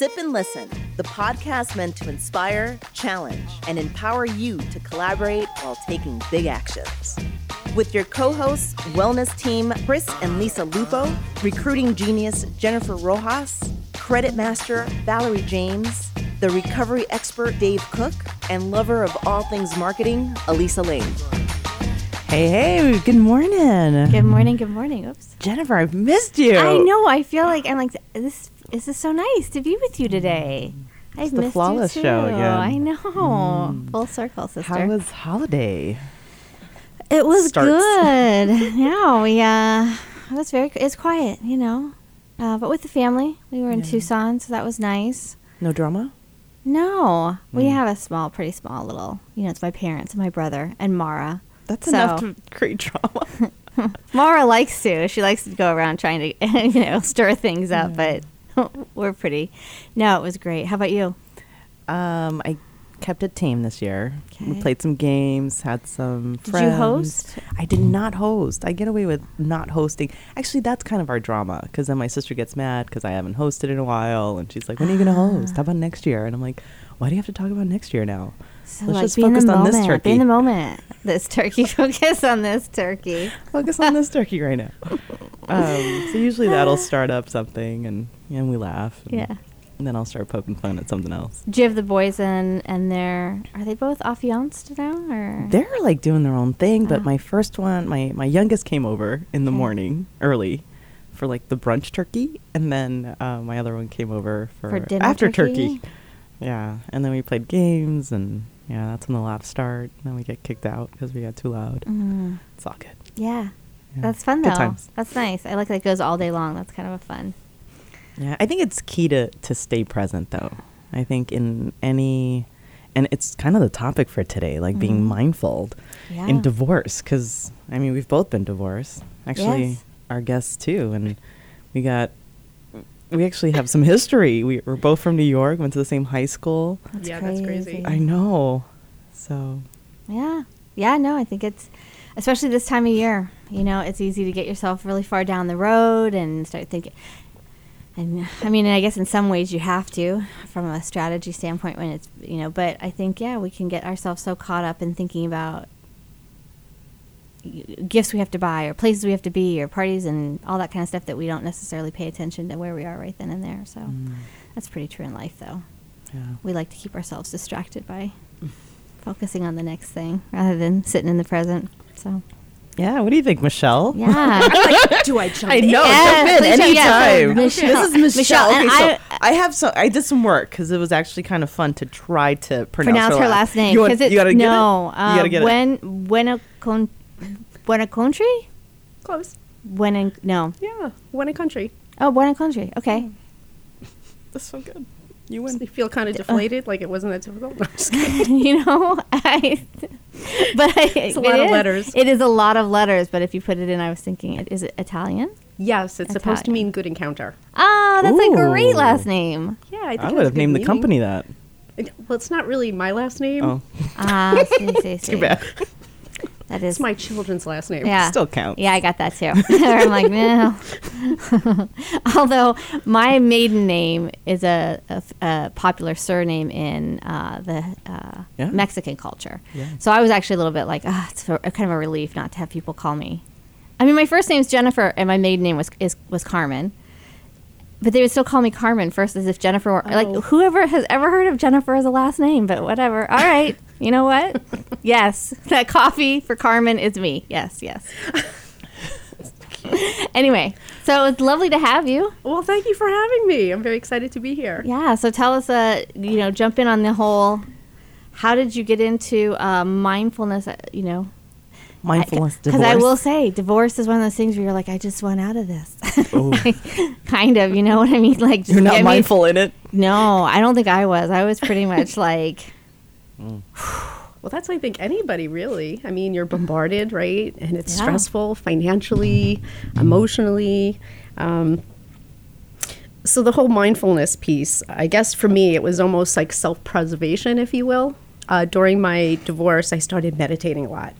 Sip and Listen, the podcast meant to inspire, challenge, and empower you to collaborate while taking big actions. With your co hosts, wellness team Chris and Lisa Lupo, recruiting genius Jennifer Rojas, credit master Valerie James, the recovery expert Dave Cook, and lover of all things marketing, Elisa Lane. Hey, hey, good morning. Good morning, good morning. Oops. Jennifer, I've missed you. I know. I feel like I'm like this. This is so nice to be with you today. I've the missed flawless you too. show. I know. Full circle, sister. How was holiday? it was starts? good. yeah, we uh, it was very. It's quiet, you know, uh, but with the family. We were in Yeah. Tucson, so that was nice. No drama? No, we Mm. have a small, pretty small little. You know, it's my parents and my brother and Mara. That's So- enough to create drama. Mara likes to. She likes to go around trying to, you know, stir things up. But we're pretty. No, it was great. How about you? um, I kept it tame this year. We played some games, had some Did friends. you host? I did not host. I get away with not hosting. Actually, that's kind of our drama because then my sister gets mad because I haven't hosted in a while, and she's like, "When are you going to host? How about next year?" And I'm like, "Why do you have to talk about next year now?" So Let's like just be in focus on this moment. Be turkey. in the moment. This turkey. Focus on this turkey. Focus on this turkey right now. Um, so usually that'll start up something, and and we laugh. And, Yeah. And then I'll start poking fun at something else. Do you have the boys and and their are they both affianced now or They're like doing their own thing, but Oh. my first one, my my youngest came over in the Okay. morning early for like the brunch turkey, and then uh, my other one came over for, For dinner after turkey? turkey. Yeah, and then we played games, and yeah, that's when the laughs start. Then we get kicked out because we got too loud. Mm, It's all good. yeah. Yeah. That's fun Good though. times. That's nice. I like that it goes all day long. That's kind of a fun. Yeah, I think it's key to to stay present though. I think in any and it's kind of the topic for today, like being Mhm. mindful Yeah. in divorce cuz I mean, we've both been divorced. Actually, Yes. our guests too and we got we actually have some history. We were both from New York, went to the same high school. That's Yeah, that's crazy. I know. So, Yeah. Yeah, no, I think it's especially this time of year, you know, it's easy to get yourself really far down the road and start thinking and I mean, I guess in some ways you have to from a strategy standpoint when it's, you know, but I think yeah, we can get ourselves so caught up in thinking about gifts we have to buy or places we have to be or parties and all that kind of stuff that we don't necessarily pay attention to where we are right then and there. So mm, that's pretty true in life though. yeah. We like to keep ourselves distracted by focusing on the next thing rather than sitting in the present. So, Yeah, what do you think, Michelle? yeah. Do I jump I know. Yes, jump in please jump- yeah, anytime. Michelle- This is Michelle. Michelle, and okay, so I- I, have some. I did some work because it was actually kind of fun to try to pronounce, pronounce her last name You, want, because it's you gotta get no. it. you gotta get it. Uh, when when con when a country Close. when in no Yeah. When a country. oh when a country okay hmm. That's so good. You You win. feel kind of deflated, like it wasn't that difficult. No, I'm just kidding. you know I but I, It's a lot of is- letters. it is a lot of letters but if you put it in I was thinking is it Italian yes, it's supposed to mean good encounter. oh that's a great last name Yeah, I think I would have good named the company that. It- Well, it's not really my last name. Oh, ah see, see, see. too bad. That is It's my children's last name. Yeah. Still counts. Yeah, I got that too. I'm like, no. Although my maiden name is a popular surname in uh, the uh, Yeah. Mexican culture. Yeah. So I was actually a little bit like, ah, it's a, a kind of a relief not to have people call me. I mean, my first name's Jennifer, and my maiden name was is, was Carmen. But they would still call me Carmen first, as if Jennifer were like Oh. whoever has ever heard of Jennifer as a last name. But whatever. All right, you know what? yes, that coffee for Carmen is me. Yes, yes. anyway, so it's lovely to have you. Well, thank you for having me. I'm very excited to be here. Yeah. So tell us, uh, you know, jump in on the whole. How did you get into uh, mindfulness? uh, You know, Mindfulness because divorce. I will say, divorce is one of those things where you're like, I just want out of this. Ooh. kind of, you know what I mean? Like, just You're not get me- mindful in it. No, I don't think I was. I was pretty much like, Well, that's I think anybody really. I mean, you're bombarded, right? And it's Yeah. stressful financially, emotionally. Um, so the whole mindfulness piece, I guess for me, it was almost like self-preservation, if you will. Uh, during my divorce, I started meditating a lot.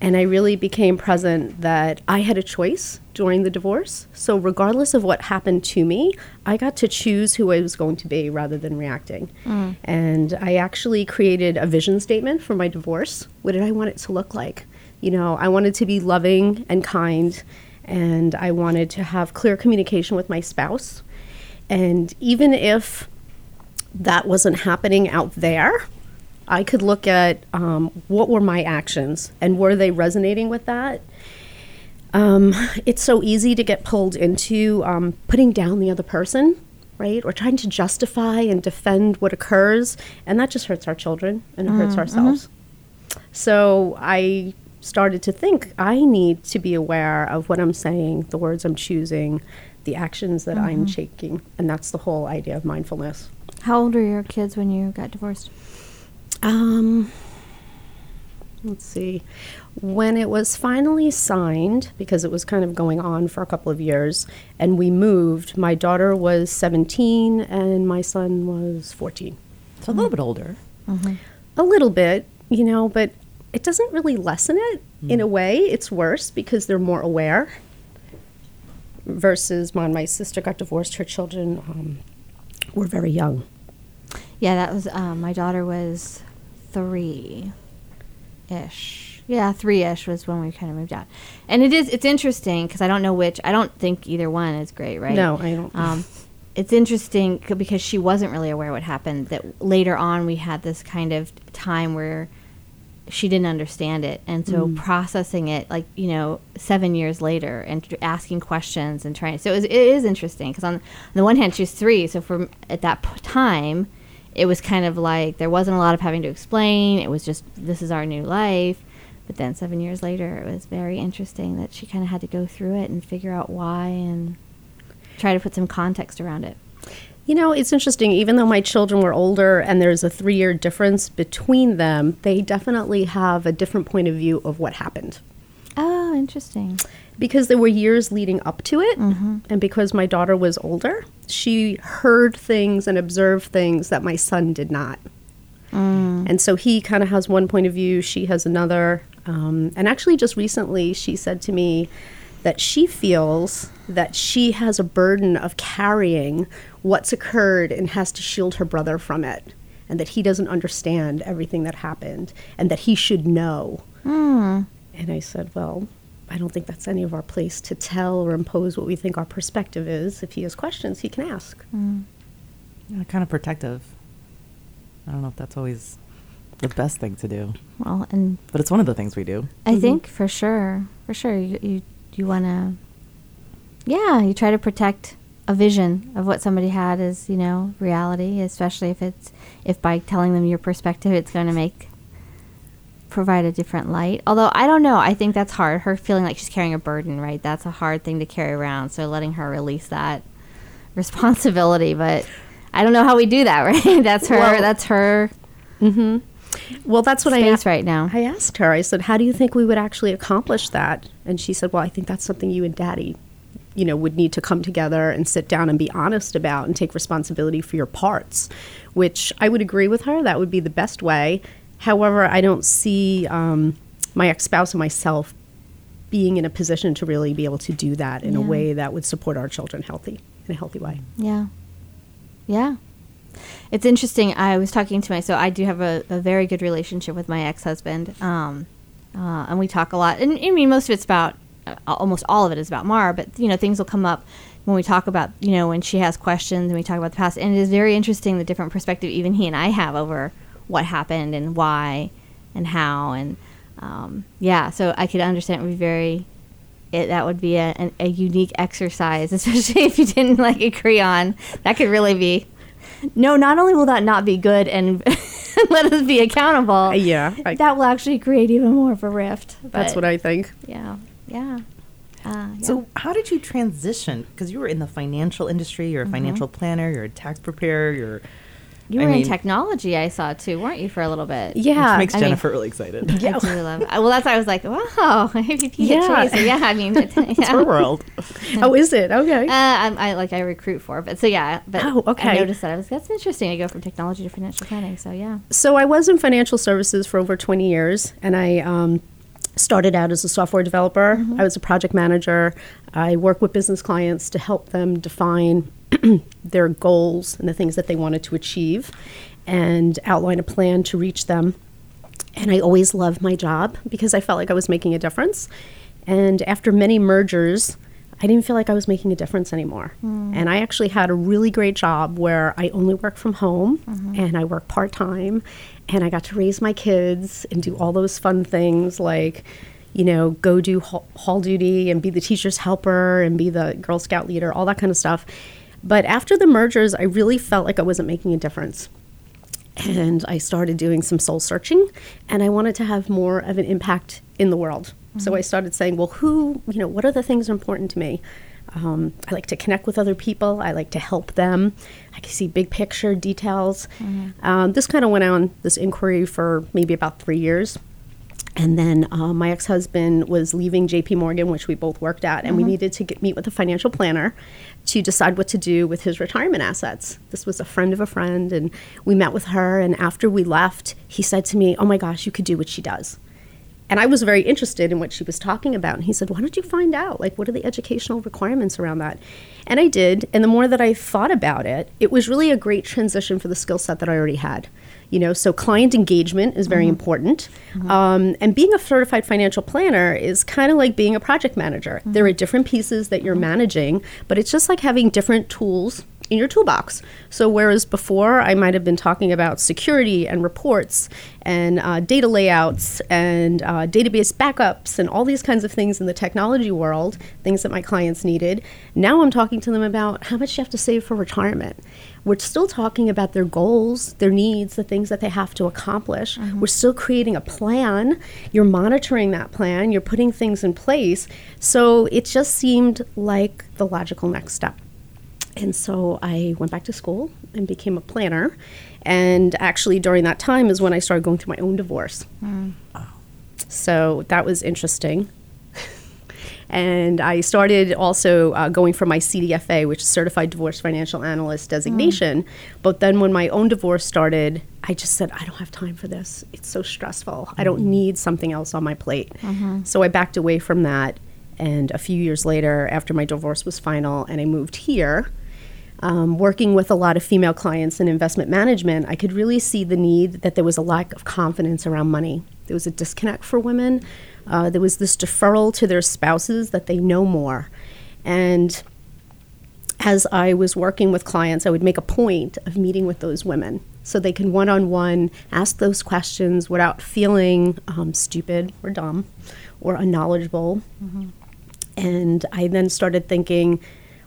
And I really became present that I had a choice during the divorce. So, regardless of what happened to me, I got to choose who I was going to be rather than reacting. And I actually created a vision statement for my divorce. What did I want it to look like? You know, I wanted to be loving and kind, and I wanted to have clear communication with my spouse. And even if that wasn't happening out there, I could look at um, what were my actions and were they resonating with that. Um, it's so easy to get pulled into um, putting down the other person, right? Or trying to justify and defend what occurs, and that just hurts our children and it hurts ourselves. So I started to think I need to be aware of what I'm saying, the words I'm choosing, the actions that I'm taking, and that's the whole idea of mindfulness. How old were your kids when you got divorced? Um, let's see. When it was finally signed, because it was kind of going on for a couple of years, and we moved, my daughter was 17 and my son was 14. So a little bit older. A little bit, you know, but it doesn't really lessen it. In a way, it's worse because they're more aware. Versus when my sister got divorced, her children um, were very young. Yeah, that was um, my daughter was three ish. Yeah, three ish was when we kind of moved out. And it is it's interesting because I don't know which. I don't think either one is great, right? No, I don't. Um, it's interesting c- because she wasn't really aware what happened. That later on we had this kind of time where she didn't understand it, and so processing it, like you know, seven years later, and tr- asking questions and trying. So it, was, it is interesting because on, on the one hand she's three, so from at that p- time, it was kind of like there wasn't a lot of having to explain. It was just this is our new life. But then seven years later, it was very interesting that she kind of had to go through it and figure out why and try to put some context around it. You know, it's interesting. Even though my children were older and there's a three year difference between them, they definitely have a different point of view of what happened. Oh, interesting. Because there were years leading up to it, mm-hmm. and because my daughter was older, she heard things and observed things that my son did not. Mm. And so he kind of has one point of view, she has another. Um, and actually, just recently, she said to me that she feels that she has a burden of carrying what's occurred and has to shield her brother from it, and that he doesn't understand everything that happened, and that he should know. Mm. And I said, Well, I don't think that's any of our place to tell or impose what we think our perspective is. If he has questions, he can ask. Yeah, kind of protective. I don't know if that's always the best thing to do, Well, and but it's one of the things we do. I mm-hmm. think for sure, for sure, you you, you want to, yeah, you try to protect a vision of what somebody had as you know reality, especially if it's if by telling them your perspective, it's going to make provide a different light. Although I don't know, I think that's hard. Her feeling like she's carrying a burden, right? That's a hard thing to carry around. So letting her release that responsibility, but I don't know how we do that, right? that's her. Well- that's her Mm-hmm. Well, that's what I asked right now. I asked her. I said, "How do you think we would actually accomplish that?" And she said, "Well, I think that's something you and Daddy, you know, would need to come together and sit down and be honest about and take responsibility for your parts." Which I would agree with her. That would be the best way. However, I don't see um, my ex-spouse and myself being in a position to really be able to do that in a way that would support our children healthy in a healthy way. Yeah. Yeah. It's interesting. I was talking to my, so I do have a, a very good relationship with my ex husband. Um, uh, and we talk a lot. And I mean, most of it's about, uh, almost all of it is about Mara, but, you know, things will come up when we talk about, you know, when she has questions and we talk about the past. And it is very interesting the different perspective even he and I have over what happened and why and how. And um, yeah, so I could understand it would be very it, that would be a, an, a unique exercise, especially if you didn't like agree on. That could really be. No, not only will that not be good and let us be accountable. Yeah, I- that will actually create even more of a rift. That's what I think. Yeah, yeah. Uh, yeah. So, how did you transition? Because you were in the financial industry, you're a financial planner, you're a tax preparer, you're You I were in technology, I saw too, weren't you, for a little bit? Yeah. Which makes I mean- Jennifer really excited. Yeah, I do love. uh, Well, that's why I was like, wow, AVP Yeah. yeah. So yeah, I mean, it's, It's yeah. her world. oh, is it? Okay. Uh, I'm, I like I recruit for, but so yeah. But Oh, okay. I noticed that I was that's interesting. I go from technology to financial planning. So yeah. so I was in financial services for over 20 years, and I um, started out as a software developer. I was a project manager. I work with business clients to help them define their goals and the things that they wanted to achieve, and outline a plan to reach them. And I always loved my job because I felt like I was making a difference. And after many mergers, I didn't feel like I was making a difference anymore. Mm. And I actually had a really great job where I only work from home mm-hmm. and I work part time and I got to raise my kids and do all those fun things like, you know, go do hall, hall duty and be the teacher's helper and be the Girl Scout leader, all that kind of stuff. But after the mergers, I really felt like I wasn't making a difference and I started doing some soul searching and I wanted to have more of an impact in the world. So I started saying, well, who, you know, what are the things that are important to me? Um, I like to connect with other people. I like to help them. I can see big picture details. Um, this kind of went on this inquiry for maybe about three years. And then uh, my ex husband was leaving JP Morgan, which we both worked at, and we needed to get, meet with a financial planner to decide what to do with his retirement assets. This was a friend of a friend, and we met with her. And after we left, he said to me, Oh my gosh, you could do what she does. And I was very interested in what she was talking about. And he said, Why don't you find out? Like, what are the educational requirements around that? And I did. And the more that I thought about it, it was really a great transition for the skill set that I already had. You know, so client engagement is very mm-hmm. important. Mm-hmm. Um, and being a certified financial planner is kind of like being a project manager. There mm-hmm. are different pieces that you're managing, but it's just like having different tools in your toolbox. So, whereas before I might have been talking about security and reports and uh, data layouts and uh, database backups and all these kinds of things in the technology world, things that my clients needed, now I'm talking to them about how much you have to save for retirement. We're still talking about their goals, their needs, the things that they have to accomplish. We're still creating a plan. You're monitoring that plan, you're putting things in place. So, it just seemed like the logical next step. And so I went back to school and became a planner. And actually, during that time is when I started going through my own divorce. Mm. So that was interesting. and I started also uh, going for my CDFA, which is Certified Divorce Financial Analyst designation. Mm. But then when my own divorce started, I just said, I don't have time for this. It's so stressful. I don't mm. need something else on my plate. Mm-hmm. So I backed away from that. And a few years later, after my divorce was final and I moved here, um, working with a lot of female clients in investment management, I could really see the need that there was a lack of confidence around money. There was a disconnect for women. Uh, there was this deferral to their spouses that they know more. And as I was working with clients, I would make a point of meeting with those women so they can one on one ask those questions without feeling um, stupid or dumb or unknowledgeable. And I then started thinking,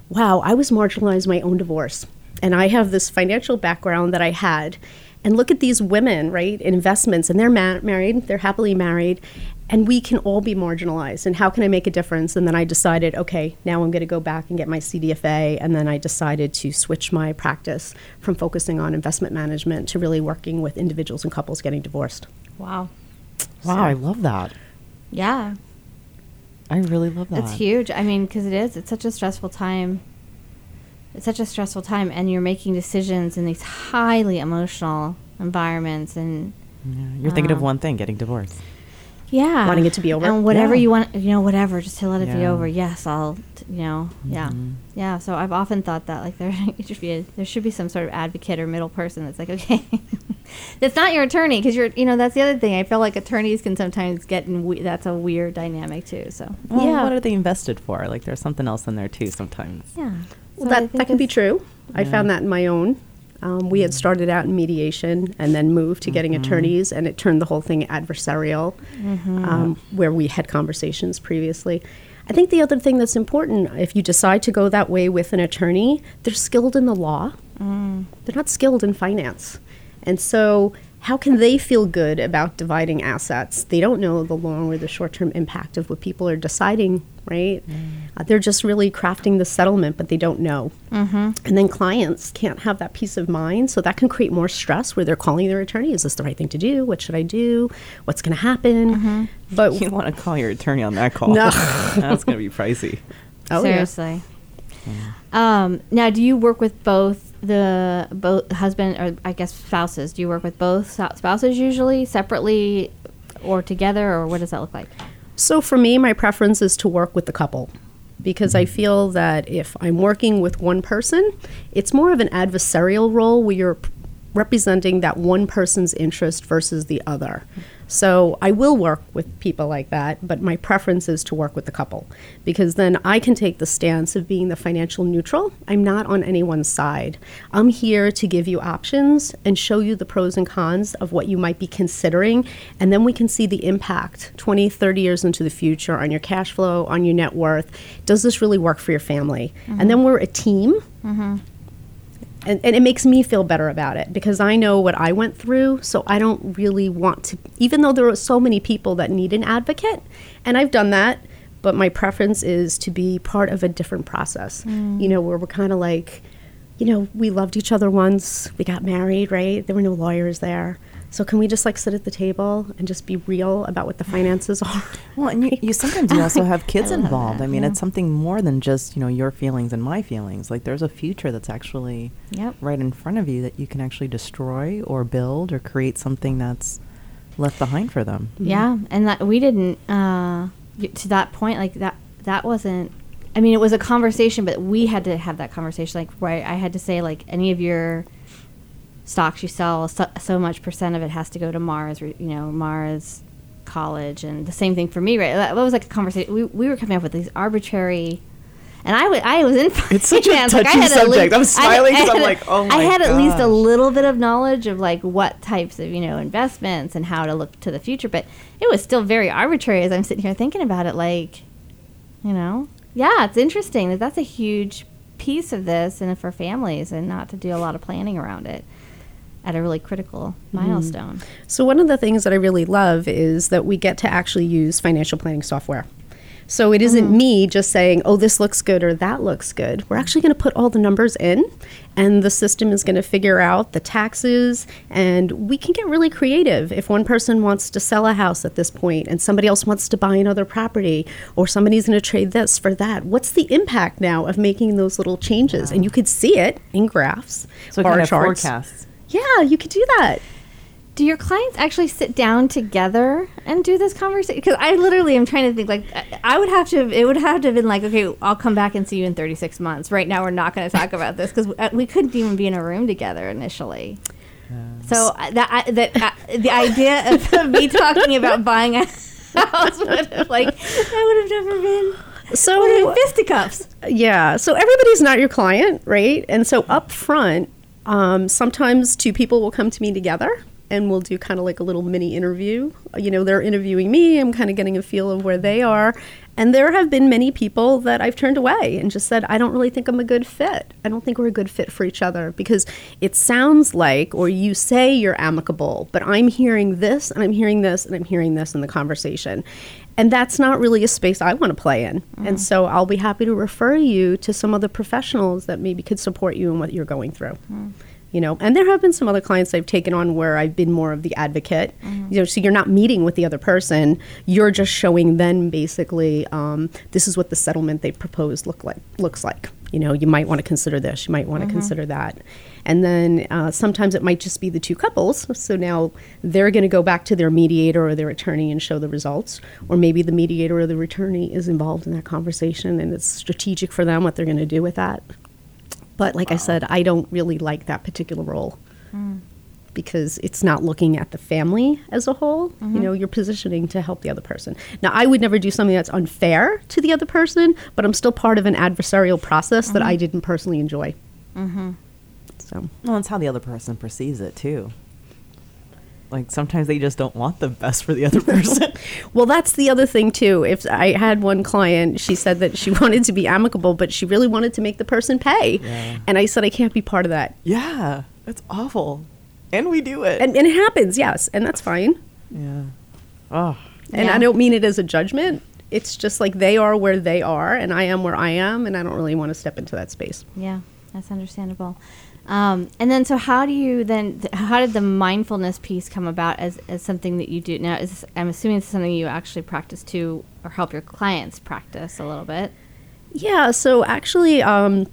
wow, I was marginalized in my own divorce. And I have this financial background that I had. And look at these women, right, in investments, and they're ma- married, they're happily married, and we can all be marginalized. And how can I make a difference? And then I decided, okay, now I'm going to go back and get my CDFA. And then I decided to switch my practice from focusing on investment management to really working with individuals and couples getting divorced. Wow. Wow, I love that. Yeah, I really love that. it's huge. I mean, because it is. It's such a stressful time. It's such a stressful time, and you're making decisions in these highly emotional environments, and Yeah, you're thinking of Um, one thing, getting divorced. Yeah, Wanting it to be over? and whatever Yeah. you want, you know, whatever, just to let it be over. Yes, I'll, you know, yeah, Mhm. yeah. So I've often thought that like there should be a, there should be some sort of advocate or middle person that's like, okay, that's not your attorney because you're, you know, that's the other thing. I feel like attorneys can sometimes get in. We- that's a weird dynamic too. So Well, Yeah. what are they invested for? Like, there's something else in there too sometimes. yeah, Well, So that, that can be it's- true. I found that in my own. Um, we had started out in mediation and then moved to getting attorneys, and it turned the whole thing adversarial, um, where we had conversations previously. I think the other thing that's important, if you decide to go that way with an attorney, they're skilled in the law. They're not skilled in finance. And so, how can they feel good about dividing assets? They don't know the long or the short term impact of what people are deciding right? Uh, they're just really crafting the settlement, but they don't know. Mm-hmm. And then clients can't have that peace of mind. So that can create more stress where they're calling their attorney Is this the right thing to do? What should I do? What's going to happen? But You don't want to call your attorney on that call. No. That's going to be pricey. Oh, yeah. Seriously. Um, now, do you work with both the both husband or I guess spouses? Do you work with both spouses usually separately or together, or what does that look like? So for me, my preference is to work with the couple because I mm-hmm. feel that if I'm working with one person, it's more of an adversarial role where you're representing that one person's interest versus the other. So I will work with people like that, but my preference is to work with the couple because then I can take the stance of being the financial neutral. I'm not on anyone's side. I'm here to give you options and show you the pros and cons of what you might be considering, and then we can see the impact 20, 30 years into the future on your cash flow, on your net worth. Does this really work for your family? And mm-hmm. then we're a team mm-hmm. And, and it makes me feel better about it because I know what I went through. So I don't really want to, even though there are so many people that need an advocate, and I've done that, but my preference is to be part of a different process, you mm. know, where we're kind of like, you know, we loved each other once, we got married, right? There were no lawyers there. So can we just like sit at the table and just be real about what the finances are? Well, and you, you sometimes you also have kids I involved. that, I mean, yeah. it's something more than just you know your feelings and my feelings. Like there's a future that's actually Yep. right in front of you that you can actually destroy or build or create something that's left behind for them. Yeah, and that we didn't uh, to that point like that. That wasn't. I mean, it was a conversation, but we had to have that conversation. Like, right, I had to say like any of your stocks you sell, so, so much percent of it has to go to Mara's. You know, Mara's college, and the same thing for me. Right, that was like a conversation. We we were coming up with these arbitrary. And I I was in. It's such a finance, like, I touchy had at subject. I'm smiling I 'cause I'm like, oh I my had at least a little bit of knowledge of like what types of you know investments and how to look to the future, but it was still very arbitrary as I'm sitting here thinking about it. Like, you know, yeah, it's interesting that that's a huge piece of this, and for families, and not to do a lot of planning around it at a really critical mm-hmm. milestone. So, one of the things that I really love is that we get to actually use financial planning software. So, it isn't mm-hmm. me just saying, oh, this looks good or that looks good. We're actually going to put all the numbers in, and the system is going to figure out the taxes. And we can get really creative. If one person wants to sell a house at this point and somebody else wants to buy another property, or somebody's going to trade this for that, what's the impact now of making those little changes? And you could see it in graphs, So it bar kind of charts. forecasts. Yeah, you could do that. Do your clients actually sit down together and do this conversation? Because I literally am trying to think like I- I would have to. Have, it would have to have been like, okay, I'll come back and see you in 36 months. Right now, we're not going to talk about this because we couldn't even be in a room together initially. So uh, that I- that uh, the idea of, me talking about buying a house would have like that would have never been. So fisticuffs. Yeah. So everybody's not your client, right? And so up front, um, sometimes two people will come to me together and we'll do kind of like a little mini interview. You know, they're interviewing me, I'm kind of getting a feel of where they are. And there have been many people that I've turned away and just said, I don't really think I'm a good fit. I don't think we're a good fit for each other because it sounds like, or you say you're amicable, but I'm hearing this and I'm hearing this and I'm hearing this in the conversation. And that's not really a space I want to play in. And mm-hmm. so I'll be happy to refer you to some other professionals that maybe could support you in what you're going through. Mm-hmm. You know, and there have been some other clients I've taken on where I've been more of the advocate. Mm-hmm. You know, so you're not meeting with the other person; you're just showing them basically um, this is what the settlement they proposed look like looks like. You know, you might want to consider this, you might want to consider that, and then uh, sometimes it might just be the two couples. So now they're going to go back to their mediator or their attorney and show the results, or maybe the mediator or the attorney is involved in that conversation and it's strategic for them what they're going to do with that. But like I said, I don't really like that particular role hmm. because it's not looking at the family as a whole. You mm-hmm. know, you're positioning to help the other person. Now, I would never do something that's unfair to the other person, but I'm still part of an adversarial process that mm-hmm. I didn't personally enjoy. Mm-hmm. So, Well, it's how the other person perceives it too. Like sometimes they just don't want the best for the other person. well, that's the other thing too. If I had one client, she said that she wanted to be amicable, but she really wanted to make the person pay, Yeah. and I said I can't be part of that. yeah, that's awful. And we do it. And, and it happens, yes, and that's fine. yeah. Oh. And Yeah. I don't mean it as a judgment. it's just like they are where they are, and I am where I am, and I don't really want to step into that space. Yeah, that's understandable. Um, and then, so how do you then? Th- how did the mindfulness piece come about as, as something that you do now? Is I'm assuming it's something you actually practice too, or help your clients practice a little bit. Yeah, so actually, um,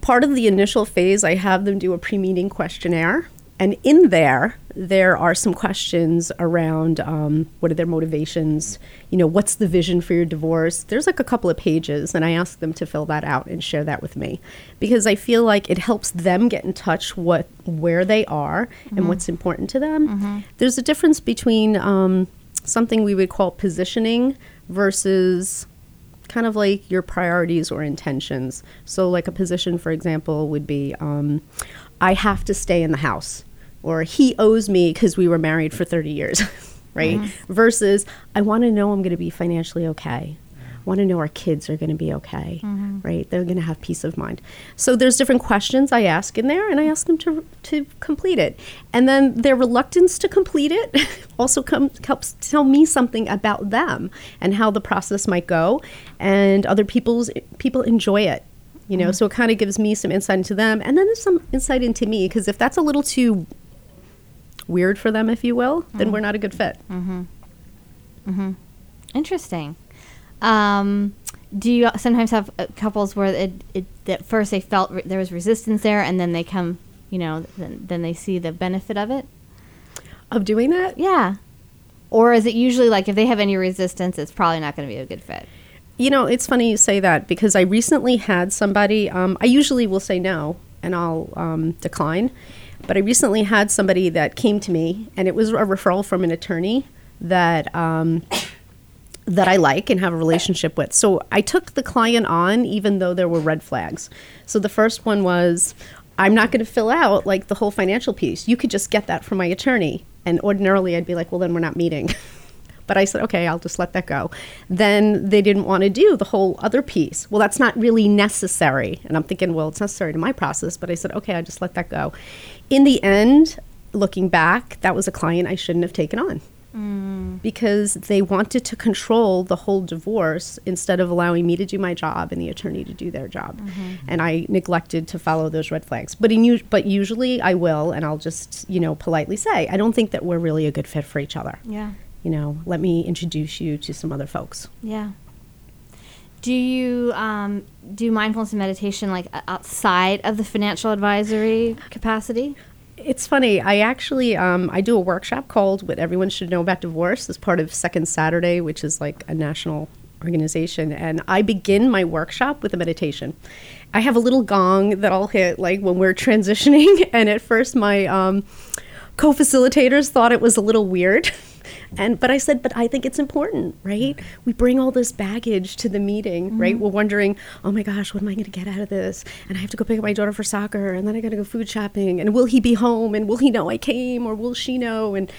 part of the initial phase, I have them do a pre meeting questionnaire. And in there, there are some questions around um, what are their motivations? You know, what's the vision for your divorce? There's like a couple of pages, and I ask them to fill that out and share that with me because I feel like it helps them get in touch what where they are and what's important to them. There's a difference between um, something we would call positioning versus kind of like your priorities or intentions. So, like a position, for example, would be um, I have to stay in the house, or he owes me because we were married for 30 years, right? Mm-hmm. Versus I want to know I'm going to be financially okay. I Want to know our kids are going to be okay, mm-hmm. right? They're going to have peace of mind. So there's different questions I ask in there, and I ask them to to complete it. And then their reluctance to complete it also comes helps tell me something about them and how the process might go, and other people's people enjoy it. You know, mm-hmm. so it kind of gives me some insight into them, and then there's some insight into me because if that's a little too weird for them, if you will, then we're not a good fit. Mm-hmm. Mm-hmm. Interesting. Um, do you sometimes have uh, couples where it, it at first they felt re- there was resistance there, and then they come, you know, then, then they see the benefit of it? Of doing that, Yeah. Or is it usually like if they have any resistance, it's probably not going to be a good fit? You know, it's funny you say that because I recently had somebody, um, I usually will say no and I'll um, decline, but I recently had somebody that came to me and it was a referral from an attorney that. Um, that I like and have a relationship with. So I took the client on even though there were red flags. So the first one was I'm not going to fill out like the whole financial piece. You could just get that from my attorney. And ordinarily I'd be like, well, then we're not meeting. but I said, okay, I'll just let that go. Then they didn't want to do the whole other piece. Well, that's not really necessary. And I'm thinking, well, it's necessary to my process. But I said, okay, I just let that go. In the end, looking back, that was a client I shouldn't have taken on mm. because they wanted to control the whole divorce instead of allowing me to do my job and the attorney to do their job. Mm-hmm. And I neglected to follow those red flags. But in but usually I will, and I'll just you know politely say I don't think that we're really a good fit for each other. Yeah. You know, let me introduce you to some other folks. Yeah. Do you um, do mindfulness and meditation like outside of the financial advisory capacity? It's funny. I actually um, I do a workshop called "What Everyone Should Know About Divorce" as part of Second Saturday, which is like a national organization, and I begin my workshop with a meditation. I have a little gong that I'll hit like when we're transitioning, and at first my um, co-facilitators thought it was a little weird. And but I said, but I think it's important, right? We bring all this baggage to the meeting, right? We're wondering, oh my gosh, what am I going to get out of this? And I have to go pick up my daughter for soccer, and then I got to go food shopping, and will he be home? And will he know I came, or will she know? And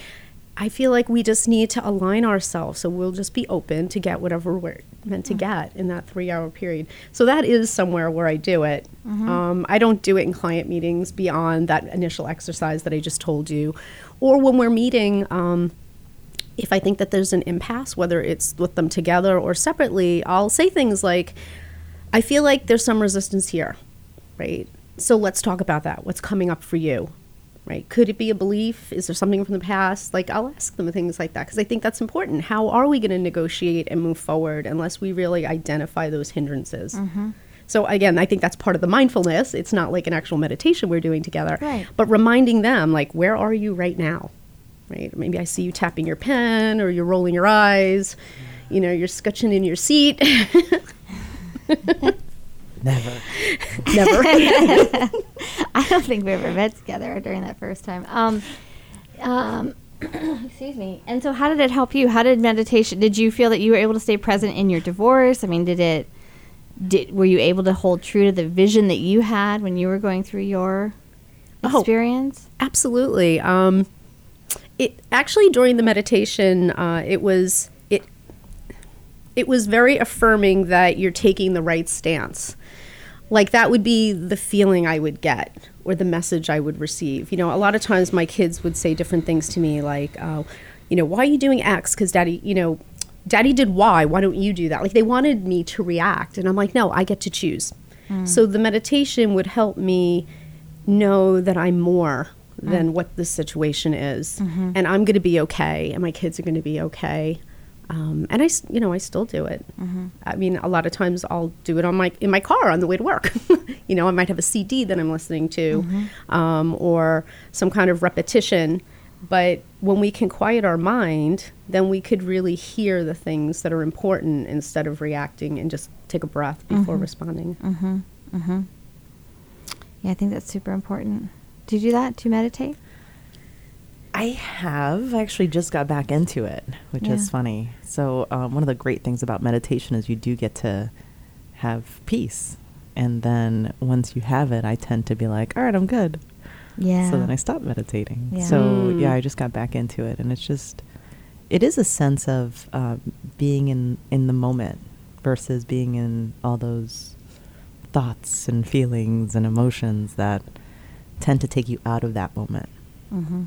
I feel like we just need to align ourselves, so we'll just be open to get whatever we're meant to get in that three-hour period. So that is somewhere where I do it. Um, I don't do it in client meetings beyond that initial exercise that I just told you, or when we're meeting. Um, if I think that there's an impasse, whether it's with them together or separately, I'll say things like, I feel like there's some resistance here, right? So let's talk about that. What's coming up for you, right? Could it be a belief? Is there something from the past? Like, I'll ask them things like that because I think that's important. How are we going to negotiate and move forward unless we really identify those hindrances? Mm-hmm. So again, I think that's part of the mindfulness. It's not like an actual meditation we're doing together, Right. but reminding them like, where are you right now? Right? Maybe I see you tapping your pen or you're rolling your eyes. You know, you're scutching in your seat. Never. Never. I don't think we ever met together during that first time. Um, um, excuse me. And so, how did it help you? How did meditation? Did you feel that you were able to stay present in your divorce? I mean, did it? Did were you able to hold true to the vision that you had when you were going through your Oh. experience? Absolutely. Um, it actually during the meditation, uh, it was it it was very affirming that you're taking the right stance. Like that would be the feeling I would get or the message I would receive. You know, a lot of times my kids would say different things to me, like, uh, you know, why are you doing X? Because daddy, you know, Daddy did Y. Why don't you do that? Like they wanted me to react, and I'm like, no, I get to choose. So the meditation would help me know that I'm more Mm-hmm. than what the situation is, mm-hmm. and I'm going to be okay, and my kids are going to be okay. Um, and I, you know, I still do it. Mm-hmm. I mean, a lot of times I'll do it on my in my car on the way to work. you know, I might have a CD that I'm listening to, um, or some kind of repetition. But when we can quiet our mind, then we could really hear the things that are important instead of reacting and just take a breath before responding. Yeah, I think that's super important. Do you do that? Do you meditate? I have I actually just got back into it, which Yeah. is funny. So um, one of the great things about meditation is you do get to have peace, and then once you have it, I tend to be like, all right, I'm good. Yeah. So then I stop meditating. Yeah. So Mm. yeah, I just got back into it, and it's just, it is a sense of uh, being in in the moment versus being in all those thoughts and feelings and emotions that tend to take you out of that moment. mm-hmm.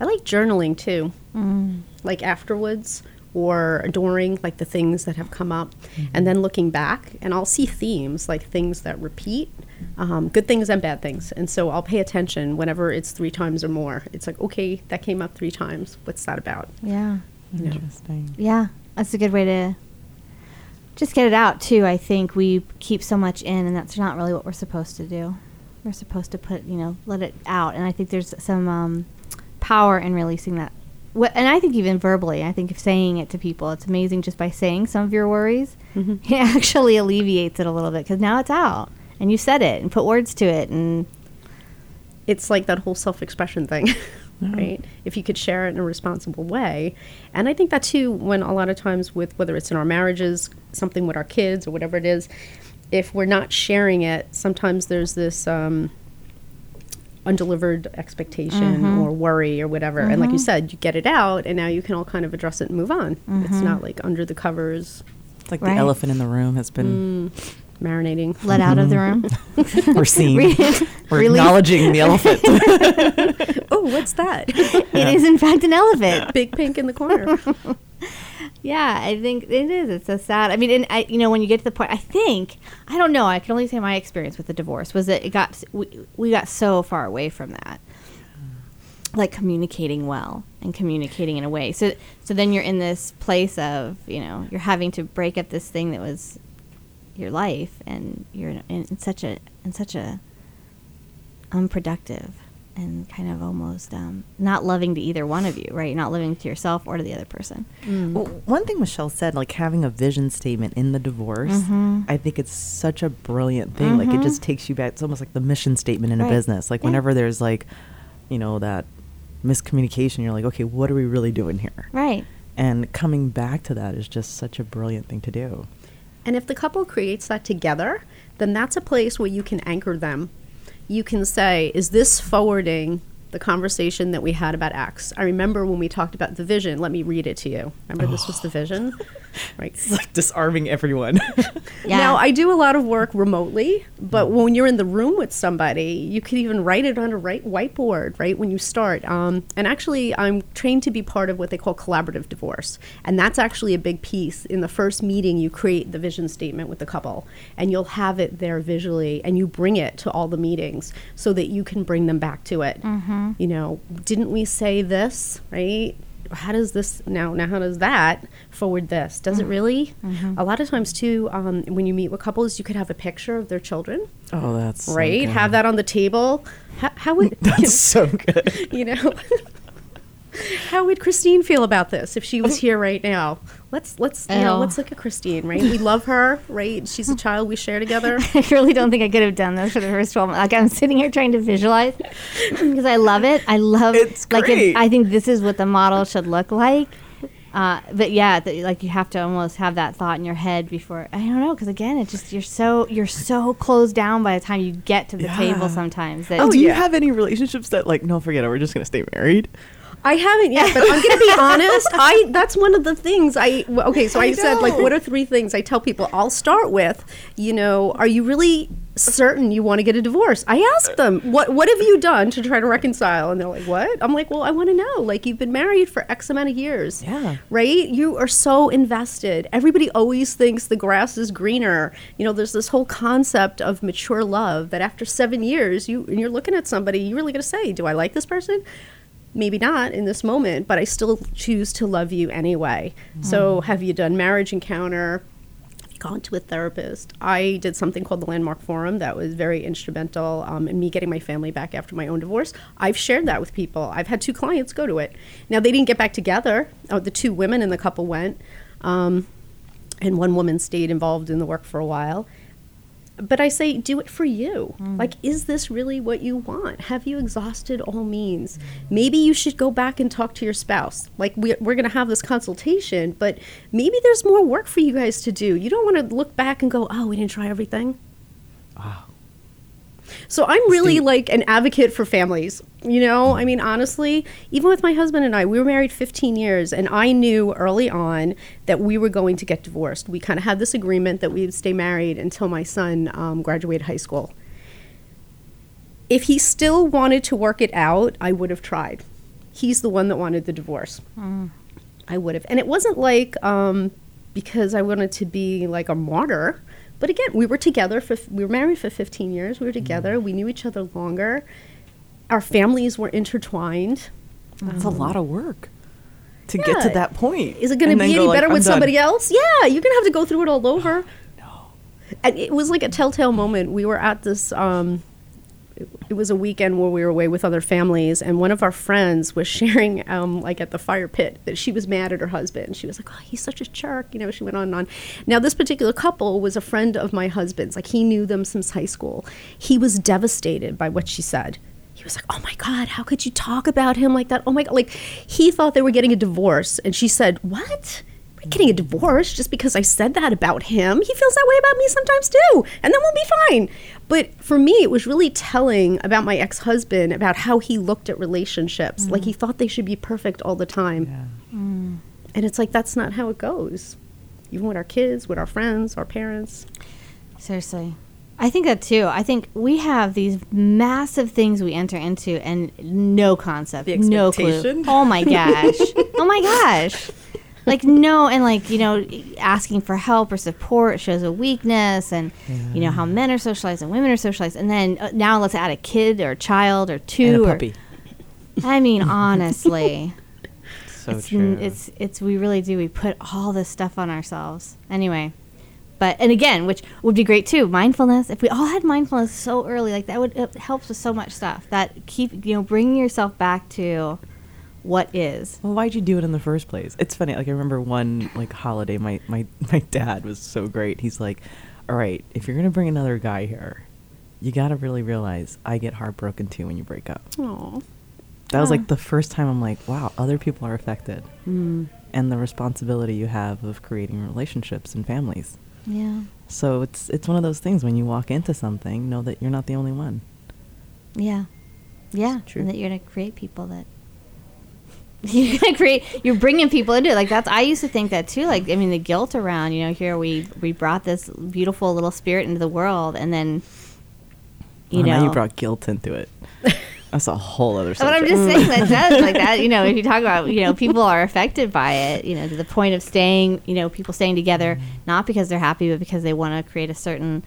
I like journaling too. Mm. like afterwards or during like the things that have come up and then looking back and i'll see themes like things that repeat um, good things and bad things and so i'll pay attention whenever it's three times or more it's like okay that came up three times what's that about Yeah. Interesting. Yeah. That's a good way to just get it out too. I think we keep so much in and that's not really what we're supposed to do. We're supposed to put, you know, let it out. And I think there's some um, power in releasing that. And I think even verbally, I think if saying it to people, it's amazing just by saying some of your worries, Mhm. it actually alleviates it a little bit because now it's out and you said it and put words to it. And it's like that whole self-expression thing right if you could share it in a responsible way and i think that too when a lot of times with whether it's in our marriages something with our kids or whatever it is if we're not sharing it sometimes there's this um, undelivered expectation mm-hmm. or worry or whatever. And like you mm-hmm. said you get it out and now you can all kind of address it and move on. It's mm-hmm. not like under the covers. It's like Right. the elephant in the room has been mm. marinating. Let out of the room. we're seeing we're release- acknowledging the elephant. oh what's that? It is, in fact, an elephant. big pink in the corner Yeah, I think it is. It's so sad. I mean, and I, you know, when you get to the point, I think I don't know. I can only say my experience with the divorce was that it got we, we got so far away from that, like communicating well and communicating in a way. So so then you're in this place of you know you're having to break up this thing that was your life, and you're in, in such a in such a unproductive and kind of almost um, not loving to either one of you, right? You're not loving to yourself or to the other person. Well, one thing Michelle said, like having a vision statement in the divorce, Mhm. I think it's such a brilliant thing. Like it Mhm. just takes you back. It's almost like the mission statement in Right. a business. Like Yeah. whenever there's like, you know, that miscommunication, you're like, okay, what are we really doing here? Right. And coming back to that is just such a brilliant thing to do. And if the couple creates that together, then that's a place where you can anchor them. You can say, is this forwarding the conversation that we had about X? I remember when we talked about the vision. Let me read it to you. Remember, this was the vision? Right. It's like disarming everyone. Yeah. Now, I do a lot of work remotely, but when you're in the room with somebody, you can even write it on a right whiteboard, right, when you start. Um, and actually, I'm trained to be part of what they call collaborative divorce. And that's actually a big piece. In the first meeting, you create the vision statement with the couple, and you'll have it there visually, and you bring it to all the meetings so that you can bring them back to it. Mm-hmm. You know, didn't we say this, right? How does this now now how does that forward this? Does it really? A lot of times too um, when you meet with couples you could have a picture of their children. Oh, that's so right? good. have that on the table. How, how would That's so good. you know how would christine feel about this if she was here right now let's let's you know let's look at christine right we love her right she's a child we share together I really don't think I could have done this for the first 12 months. Like, I'm sitting here trying to visualize because I love it. I love It's like great. I think this is what the model should look like. Uh, but yeah, the, like you have to almost have that thought in your head before. I don't know because again, it just you're so you're so closed down by the time you get to the Yeah. table. Sometimes that Oh, do you yeah. have any relationships that like no, forget it, we're just gonna stay married? I haven't yet, but I'm going to be honest. I that's one of the things I okay. So I, said like, what are three things I tell people? I'll start with, you know, are you really certain you want to get a divorce? I ask them, what what have you done to try to reconcile? And they're like, what? I'm like, well, I want to know. Like, you've been married for X amount of years, Yeah. right? You are so invested. Everybody always thinks the grass is greener. You know, there's this whole concept of mature love that after seven years, you and you're looking at somebody, you're really going to say, do I like this person? Maybe not in this moment, but I still choose to love you anyway. So, have you done marriage encounter? Have you Gone to a therapist. I did something called the Landmark Forum that was very instrumental um, in me getting my family back after my own divorce. I've shared that with people. I've had two clients go to it. Now they didn't get back together. Oh, the two women in the couple went, um, and one woman stayed involved in the work for a while but I say, do it for you. Hmm. Like, is this really what you want? Have you exhausted all means? Maybe you should go back and talk to your spouse. Like, we, we're going to have this consultation, but maybe there's more work for you guys to do. You don't want to look back and go, oh, we didn't try everything. Wow. So I'm really like an advocate for families. You know, I mean, honestly, even with my husband and I, we were married 15 years, and I knew early on that we were going to get divorced. We kind of had this agreement that we would stay married until my son um, graduated high school. If he still wanted to work it out, I would have tried. He's the one that wanted the divorce. I would have. And it wasn't like um, because I wanted to be like a martyr. But again, we were together for we were married for 15 years. We were together. We knew each other longer. Our families were intertwined. That's a lot of work to get to that point. Is it going to be any like, better "I'm with done." somebody else? Yeah, you're going to have to go through it all over. No. And it was like a telltale moment. We were at this. Um, it- was a weekend where we were away with other families, and one of our friends was sharing, um, like at the fire pit, that she was mad at her husband. She was like, "Oh, he's such a jerk," you know. She went on and on. Now, this particular couple was a friend of my husband's. Like he knew them since high school. He was devastated by what she said. He was like, "Oh my God, how could you talk about him like that? Oh my God!" Like he thought they were getting a divorce, and she said, "What?" We're not getting a divorce just because I said that about him. He feels that way about me sometimes too, and then we'll be fine. But for me, it was really telling about my ex husband, about how he looked at relationships. Like he mm. thought they should be perfect all the time. Yeah. Mm. And it's like, that's not how it goes. Even with our kids, with our friends, our parents. Seriously. I think that too. I think we have these massive things we enter into and no concept, The no clue. Oh my gosh. oh my gosh. Like no and like, you know, asking for help or support shows a weakness and you know how men are socialized and women are socialized and then uh, now let's add a kid or a child or two And a or- puppy. I mean honestly. So it's, true. n- it's it's we really do we put all this stuff on ourselves anyway but and again which would be great too mindfulness if we all had mindfulness so early like that would it helps with so much stuff that keep you know bringing yourself back to what is Well, why'd you do it in the first place? It's funny. Like I remember one like holiday. My my my dad was so great. He's like, "All right, if you're gonna bring another guy here, you gotta really realize I get heartbroken too when you break up." Oh. That was like the first time I'm like, "Wow, other people are affected," Mm. and the responsibility you have of creating relationships and families. yeah So it's it's one of those things when you walk into something, know that you're not the only one. yeah yeah True. and that you're gonna create people that you're gonna create you're bringing people into it like that's i used to think that too like i mean the guilt around you know here we we brought this beautiful little spirit into the world and then you Oh, know now you brought guilt into it. That's a whole other But I'm just saying that does like that. You know, if you talk about you know people are affected by it, you know, to the point of staying, you know, people staying together not because they're happy, but because they want to create a certain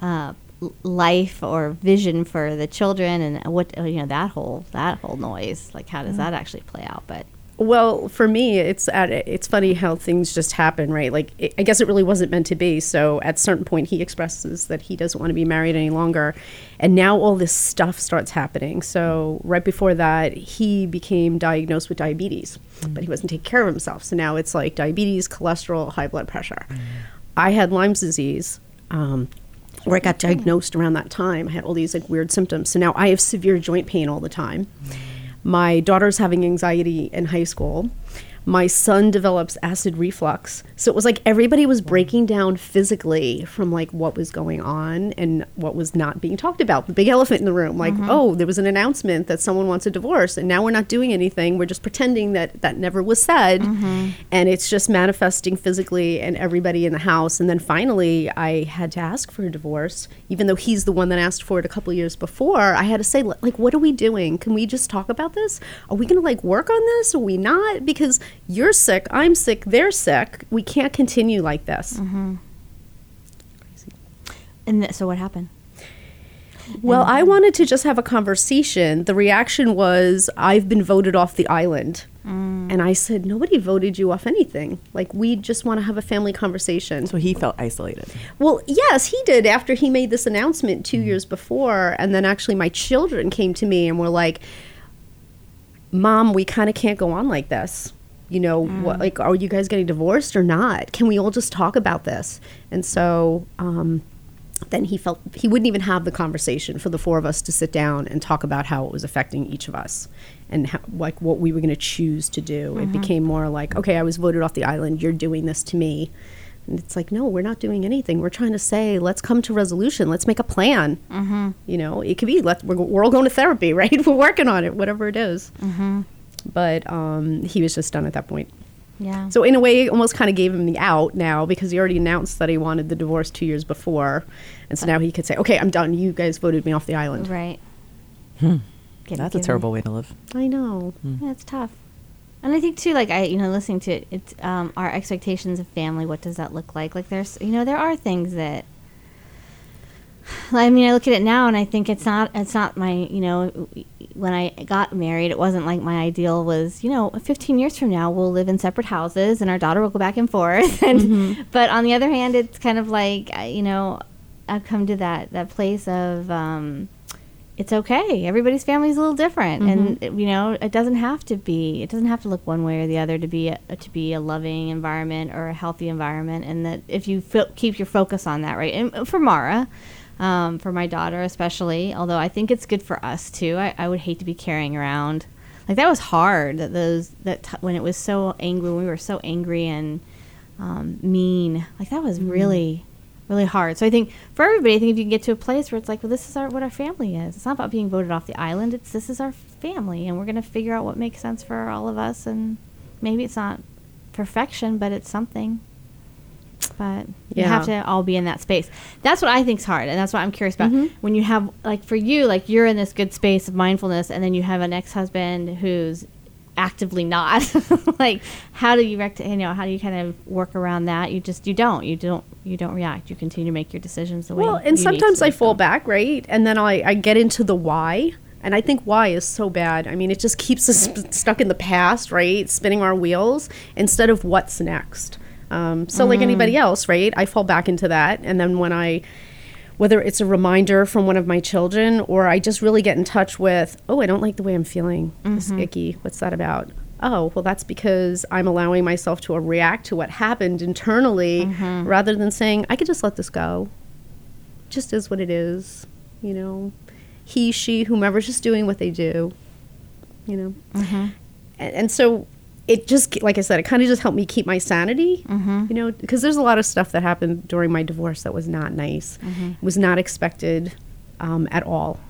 uh, life or vision for the children, and what uh, you know that whole that whole noise. Like, how does that actually play out? But Well, for me, it's at it's funny how things just happen, right? Like it, I guess it really wasn't meant to be. So at a certain point, he expresses that he doesn't want to be married any longer, and now all this stuff starts happening. So right before that, he became diagnosed with diabetes, but he wasn't taking care of himself. So now it's like diabetes, cholesterol, high blood pressure. I had Lyme's disease. Um, where I got diagnosed around that time, I had all these like weird symptoms. So now I have severe joint pain all the time. My daughter's having anxiety in high school. My son develops acid reflux. So it was like everybody was breaking down physically from like what was going on and what was not being talked about. The big elephant in the room. Like, mm-hmm. oh, there was an announcement that someone wants a divorce and now we're not doing anything. We're just pretending that that never was said. Mm-hmm. And it's just manifesting physically and everybody in the house. And then finally, I had to ask for a divorce, even though he's the one that asked for it a couple years before. I had to say, like, what are we doing? Can we just talk about this? Are we going to like work on this? Are we not? Because you're sick, I'm sick, they're sick. We can't continue like this. Mm-hmm. And th- so what happened? Well, I wanted to just have a conversation. The reaction was, I've been voted off the island. Mm. And I said, nobody voted you off anything. Like, we just want to have a family conversation. So he felt isolated. Well, yes, he did after he made this announcement 2 mm-hmm. years before. And then actually, my children came to me and were like, Mom, we kind of can't go on like this. You know, what, like, are you guys getting divorced or not? Can we all just talk about this? And so, um, then he felt he wouldn't even have the conversation for the four of us to sit down and talk about how it was affecting each of us and how, like what we were going to choose to do. It became more like, okay, I was voted off the island. You're doing this to me. And it's like, no, we're not doing anything. We're trying to say, let's come to resolution. Let's make a plan. Mm-hmm. You know, it could be, let we're, we're all going to therapy, right? We're working on it, whatever it is. Mm-hmm. But um, he was just done at that point. Yeah. So in a way, it almost kind of gave him the out now because he already announced that he wanted the divorce two years before, and so now he could say, "Okay, I'm done. You guys voted me off the island." right. Hmm. Get- That's a give terrible way to live. I know. Yeah, tough. And I think too, like I, you know, listening to it, it's um, our expectations of family. What does that look like? Like there's, you know, there are things that. I mean, I look at it now, and I think it's not. It's not my. You know, when I got married, it wasn't like my ideal was. You know, 15 years from now, we'll live in separate houses, and our daughter will go back and forth. And but on the other hand, it's kind of like you know, I've come to that that place of. Um, it's okay. Everybody's family is a little different, and you know it doesn't have to be. It doesn't have to look one way or the other to be a, to be a loving environment or a healthy environment. And that if you fo- keep your focus on that, right? And for Mara, um, for my daughter especially, although I think it's good for us too. I, I would hate to be carrying around like that was hard. That those that t- when it was so angry, when we were so angry and um, mean, like that was really really hard. So I think for everybody, I think if you can get to a place where it's like, well, this is our what our family is. It's not about being voted off the island. It's this is our family, and we're gonna figure out what makes sense for all of us. And maybe it's not perfection, but it's something. But you have to all be in that space. That's what I think's hard, and that's what I'm curious about. Mm-hmm. When you have like for you, like you're in this good space of mindfulness, and then you have an ex-husband who's actively not like how do you rect you know how do you kind of work around that you just you don't you don't you don't react you continue to make your decisions the way Well, and sometimes I fall them. back, right? And then I, I get into the why. And I think why is so bad. I mean, it just keeps us sp- stuck in the past, right? Spinning our wheels instead of what's next. Um, so, like anybody else, right? I fall back into that. And then when I, whether it's a reminder from one of my children or I just really get in touch with, oh, I don't like the way I'm feeling. It's icky. What's that about? Oh, well, that's because I'm allowing myself to react to what happened internally rather than saying, I could just let this go just is what it is, you know. He, she, whomever's just doing what they do, you know. Mm-hmm. And, and so it just, like I said, it kind of just helped me keep my sanity, Mm-hmm. you know, because there's a lot of stuff that happened during my divorce that was not nice, Mm-hmm. was not expected um, at all.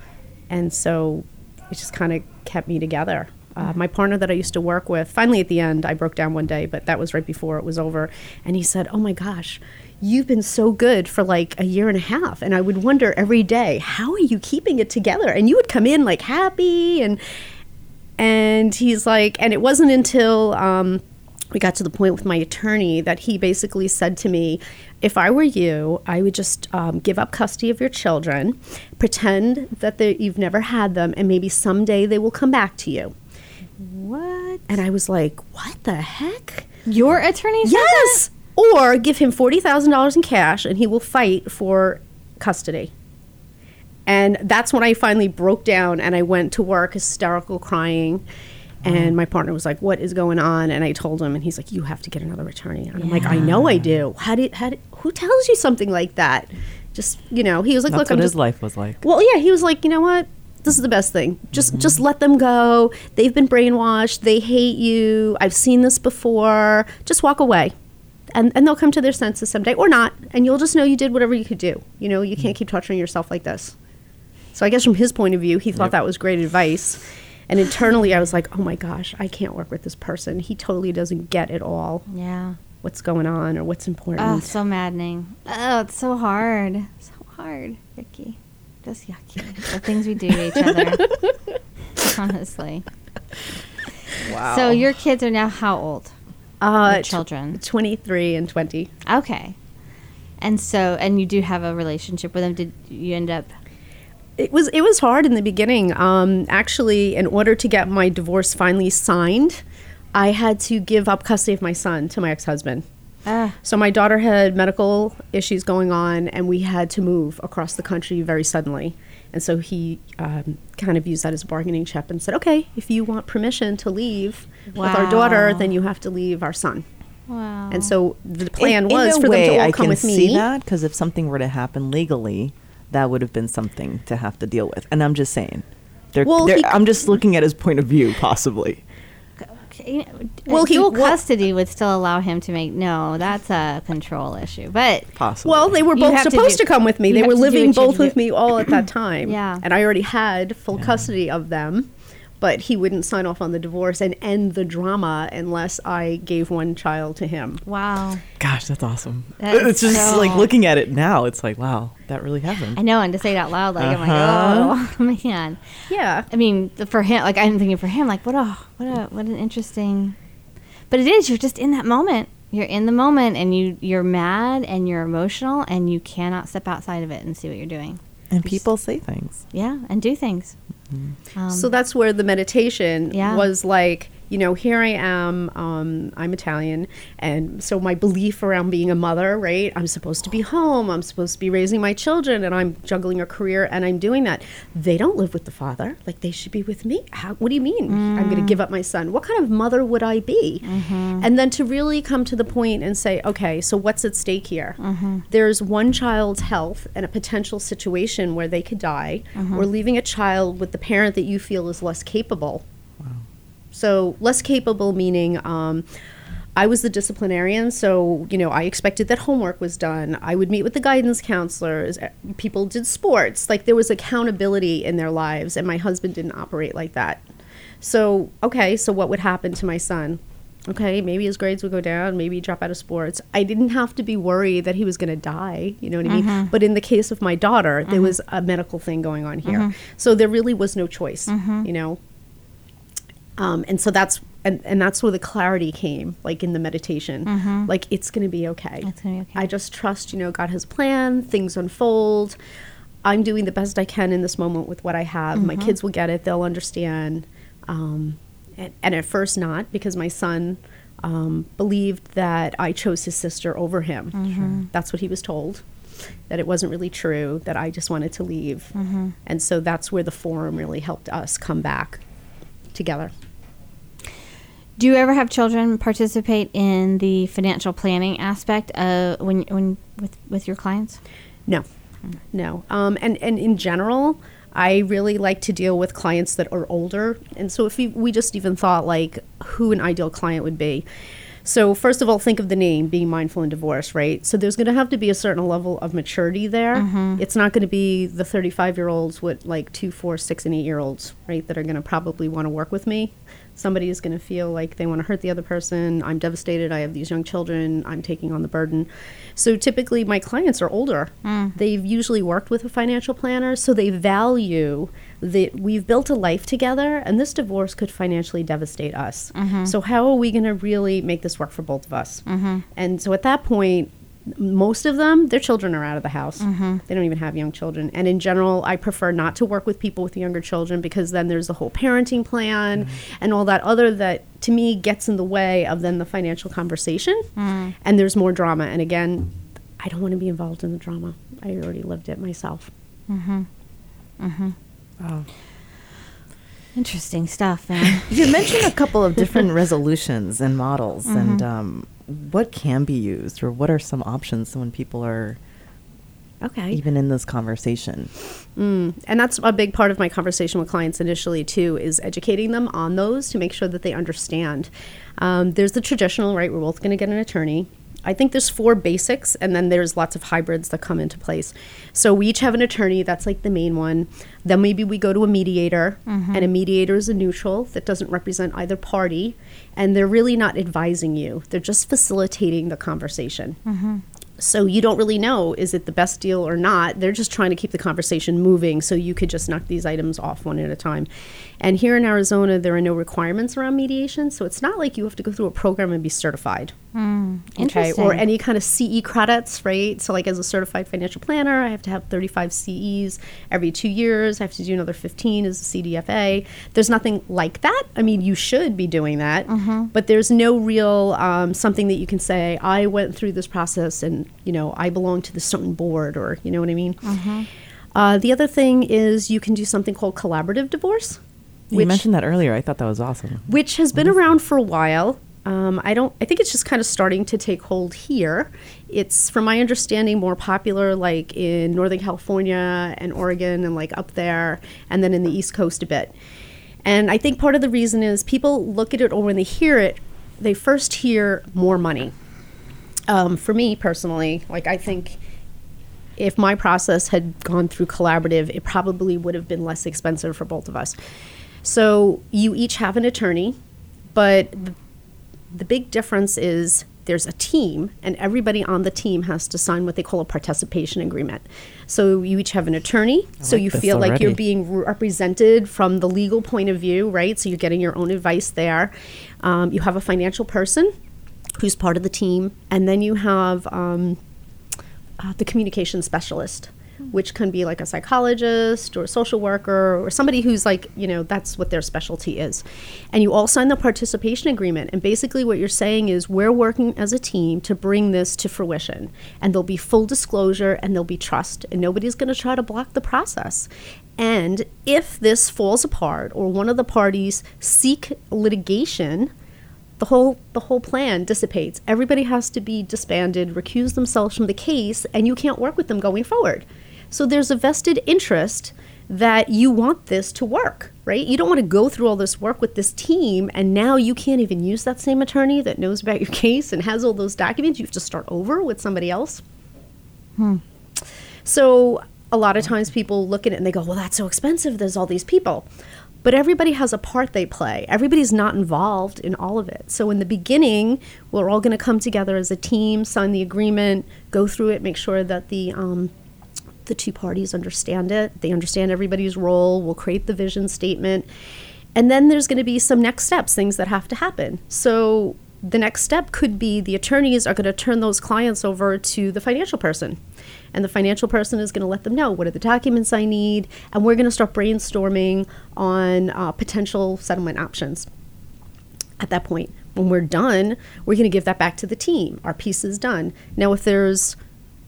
And so it just kind of kept me together. Uh, my partner that I used to work with, finally at the end, I broke down one day, but that was right before it was over. And he said, Oh my gosh, you've been so good for like a year and a half. And I would wonder every day, how are you keeping it together? And you would come in like happy and, and he's like, and it wasn't until um, we got to the point with my attorney that he basically said to me, if I were you, I would just um, give up custody of your children, pretend that they, you've never had them, and maybe someday they will come back to you. what And I was like, what the heck? your attorney Yes! Or give him $40,000 in cash and he will fight for custody. And that's when I finally broke down and I went to work hysterical crying. And mm-hmm. my partner was like, "What is going on?" And I told him, and he's like, "You have to get another attorney." And I'm like, "I know I do. How did? How did? Who tells you something like that?" Just you know, he was like, That's "Look, what I'm his just life was like. well, yeah, he was like, you know what? this is the best thing. Just mm-hmm. just let them go. They've been brainwashed. They hate you. I've seen this before. Just walk away. And, and they'll come to their senses someday or not and you'll just know you did whatever you could do you know you can't mm-hmm. keep torturing yourself like this so i guess from his point of view he thought Yep. that was great advice and internally i was like oh my gosh i can't work with this person he totally doesn't get it all Yeah. what's going on or what's important Oh, so maddening. Oh, it's so hard. So hard, Vicky. Just yucky. the things we do to each other. Honestly. Wow. So your kids are now how old? uh, Your tw- children. 23 and 20 Okay. And so, and you do have a relationship with them. Did you end up? It was it was hard in the beginning. Um, actually, in order to get my divorce finally signed, I had to give up custody of my son to my ex husband. Ah, So my daughter had medical issues going on, and we had to move across the country very suddenly. And so he um, kind of used that as a bargaining chip and said, "Okay, if you want permission to leave with our daughter, then you have to leave our son." wow. And so the plan In- in was a for way, them to all I come can with see that because if something were to happen legally, that would have been something to have to deal with. And I'm just saying, they're, Well, they're- he- I'm just looking at his point of view, possibly. Okay, Well, well, he- dual well- custody would still allow him to make. No, that's a control issue. But Possibly. Well, they were both have to supposed do- to, come with me. They were living what you have both with do. me all at that time. Yeah. And I already had full custody of them, but he wouldn't sign off on the divorce and end the drama unless I gave one child to him. wow, Gosh, that's awesome. That is it's just so- like looking at it now. It's like, wow, that really happened. I know, and to say it out loud, like Uh-huh. I'm like, oh man. Yeah. I mean, for him, like I'm thinking for him, like what a what a what an interesting. But it is. You're just in that moment. You're in the moment, and you you're mad and you're emotional, and you cannot step outside of it and see what you're doing. and people say things. Yeah, and do things. Um, so that's where the meditation Yeah. was like, you know, here I am, um, I'm Italian, and so my belief around being a mother, right? I'm supposed to be home, I'm supposed to be raising my children, and I'm juggling a career, and I'm doing that. They don't live with the father, like they should be with me. How, what do you mean? I'm going to give up my son? What kind of mother would I be? Mm-hmm. And then to really come to the point and say, okay, so what's at stake here? Mm-hmm. There's one child's health and a potential situation where they could die, mm-hmm. or leaving a child with the parent that you feel is less capable. So less capable meaning um, I was the disciplinarian, so you know I expected that homework was done. I would meet with the guidance counselors. eh, People did sports, like there was accountability in their lives, and my husband didn't operate like that. So okay, so what would happen to my son? Okay, maybe his grades would go down, maybe he'd drop out of sports. I didn't have to be worried that he was going to die, you know what I mean? But in the case of my daughter, there was a medical thing going on here. So there really was no choice, you know? Um, and so that's and, and that's where the clarity came like in the meditation. Like it's going to be okay. It's gonna be okay. i just trust you know god has a plan things unfold. I'm doing the best i can in this moment with what i have. My kids will get it. They'll understand. Um, and, and at first not because my son um, believed that i chose his sister over him. That's what he was told that it wasn't really true that i just wanted to leave. And so that's where the forum really helped us come back together Do you ever have children participate in the financial planning aspect of when when with with your clients? No, no. Um, and and in general, I really like to deal with clients that are older. And so if we, we just even thought like who an ideal client would be. So first of all, think of the name being mindful in divorce, right? So there's going to have to be a certain level of maturity there. Mm-hmm. It's not going to be the 35 year olds with like two, four, six, and eight year olds, right? That are going to probably want to work with me. Somebody is going to feel like they want to hurt the other person. I'm devastated. I have these young children. I'm taking on the burden. So typically, my clients are older. Mm. They've usually worked with a financial planner, so they value that we've built a life together, and this divorce could financially devastate us. Mm-hmm. So, how are we going to really make this work for both of us? Mm-hmm. And so, at that point, most of them, their children are out of the house. Mm-hmm. They don't even have young children. And in general, I prefer not to work with people with younger children because then there's the whole parenting plan and all that other that to me gets in the way of then the financial conversation. And there's more drama. And again, I don't want to be involved in the drama. I already lived it myself. Wow. Interesting stuff, man. You mentioned a couple of different resolutions and models, and Mm-hmm. um, what can be used, or what are some options when people are Okay. even in this conversation. And that's a big part of my conversation with clients initially, too, is educating them on those to make sure that they understand. Um, there's the traditional, right? We're both going to get an attorney. I think there's four basics, and then there's lots of hybrids that come into place. So we each have an attorney, that's like the main one. Then maybe we go to a mediator, mm-hmm. and a mediator is a neutral that doesn't represent either party, and they're really not advising you, they're just facilitating the conversation. Mm-hmm. So you don't really know is it the best deal or not. They're just trying to keep the conversation moving so you could just knock these items off one at a time. And here in Arizona, there are no requirements around mediation, so it's not like you have to go through a program and be certified. Okay, Interesting. or any kind of CE credits, right? So, like as a certified financial planner, I have to have 35 CEs every two years. I have to do another 15 as a CDFA. There's nothing like that. I mean, you should be doing that, but there's no real um, something that you can say, I went through this process and, you know, I belong to the certain board, or, you know what I mean? Uh, the other thing is you can do something called collaborative divorce. You mentioned that earlier. I thought that was awesome. which has been around for a while. Um, I don't. I think it's just kind of starting to take hold here. It's, from my understanding, more popular like in Northern California and Oregon and like up there, and then in the East Coast a bit. And I think part of the reason is people look at it or when they hear it, they first hear more money. Um, for me personally, like I think if my process had gone through collaborative, it probably would have been less expensive for both of us. So you each have an attorney, but the, the big difference is there's a team, and everybody on the team has to sign what they call a participation agreement. So you each have an attorney, so like you feel like you're being represented from the legal point of view, right? So you're getting your own advice there. Um, you have a financial person who's part of the team, and then you have um, uh, the communication specialist, which can be like a psychologist or a social worker or somebody who's like, you know, that's what their specialty is. And you all sign the participation agreement. And basically, what you're saying is, we're working as a team to bring this to fruition. And there'll be full disclosure and there'll be trust, and nobody's going to try to block the process. And if this falls apart or one of the parties seek litigation, the whole the whole plan dissipates. Everybody has to be disbanded, recuse themselves from the case, and you can't work with them going forward. So there's a vested interest that you want this to work, right? You don't want to go through all this work with this team and now you can't even use that same attorney that knows about your case and has all those documents. You have to start over with somebody else. Hmm. So a lot of times people look at it and they go, well, that's so expensive. There's all these people. But everybody has a part they play. Everybody's not involved in all of it. So in the beginning, we're all going to come together as a team, sign the agreement, go through it, make sure that the um, the two parties understand it. They understand everybody's role. We'll create the vision statement. And then there's going to be some next steps, things that have to happen. So the next step could be the attorneys are going to turn those clients over to the financial person. And the financial person is going to let them know what are the documents I need. And we're going to start brainstorming on uh, potential settlement options at that point. When we're done, we're going to give that back to the team. Our piece is done. Now, if there's